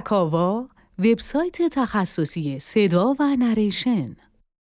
تکاوا وبسایت تخصصی صدا و نریشن.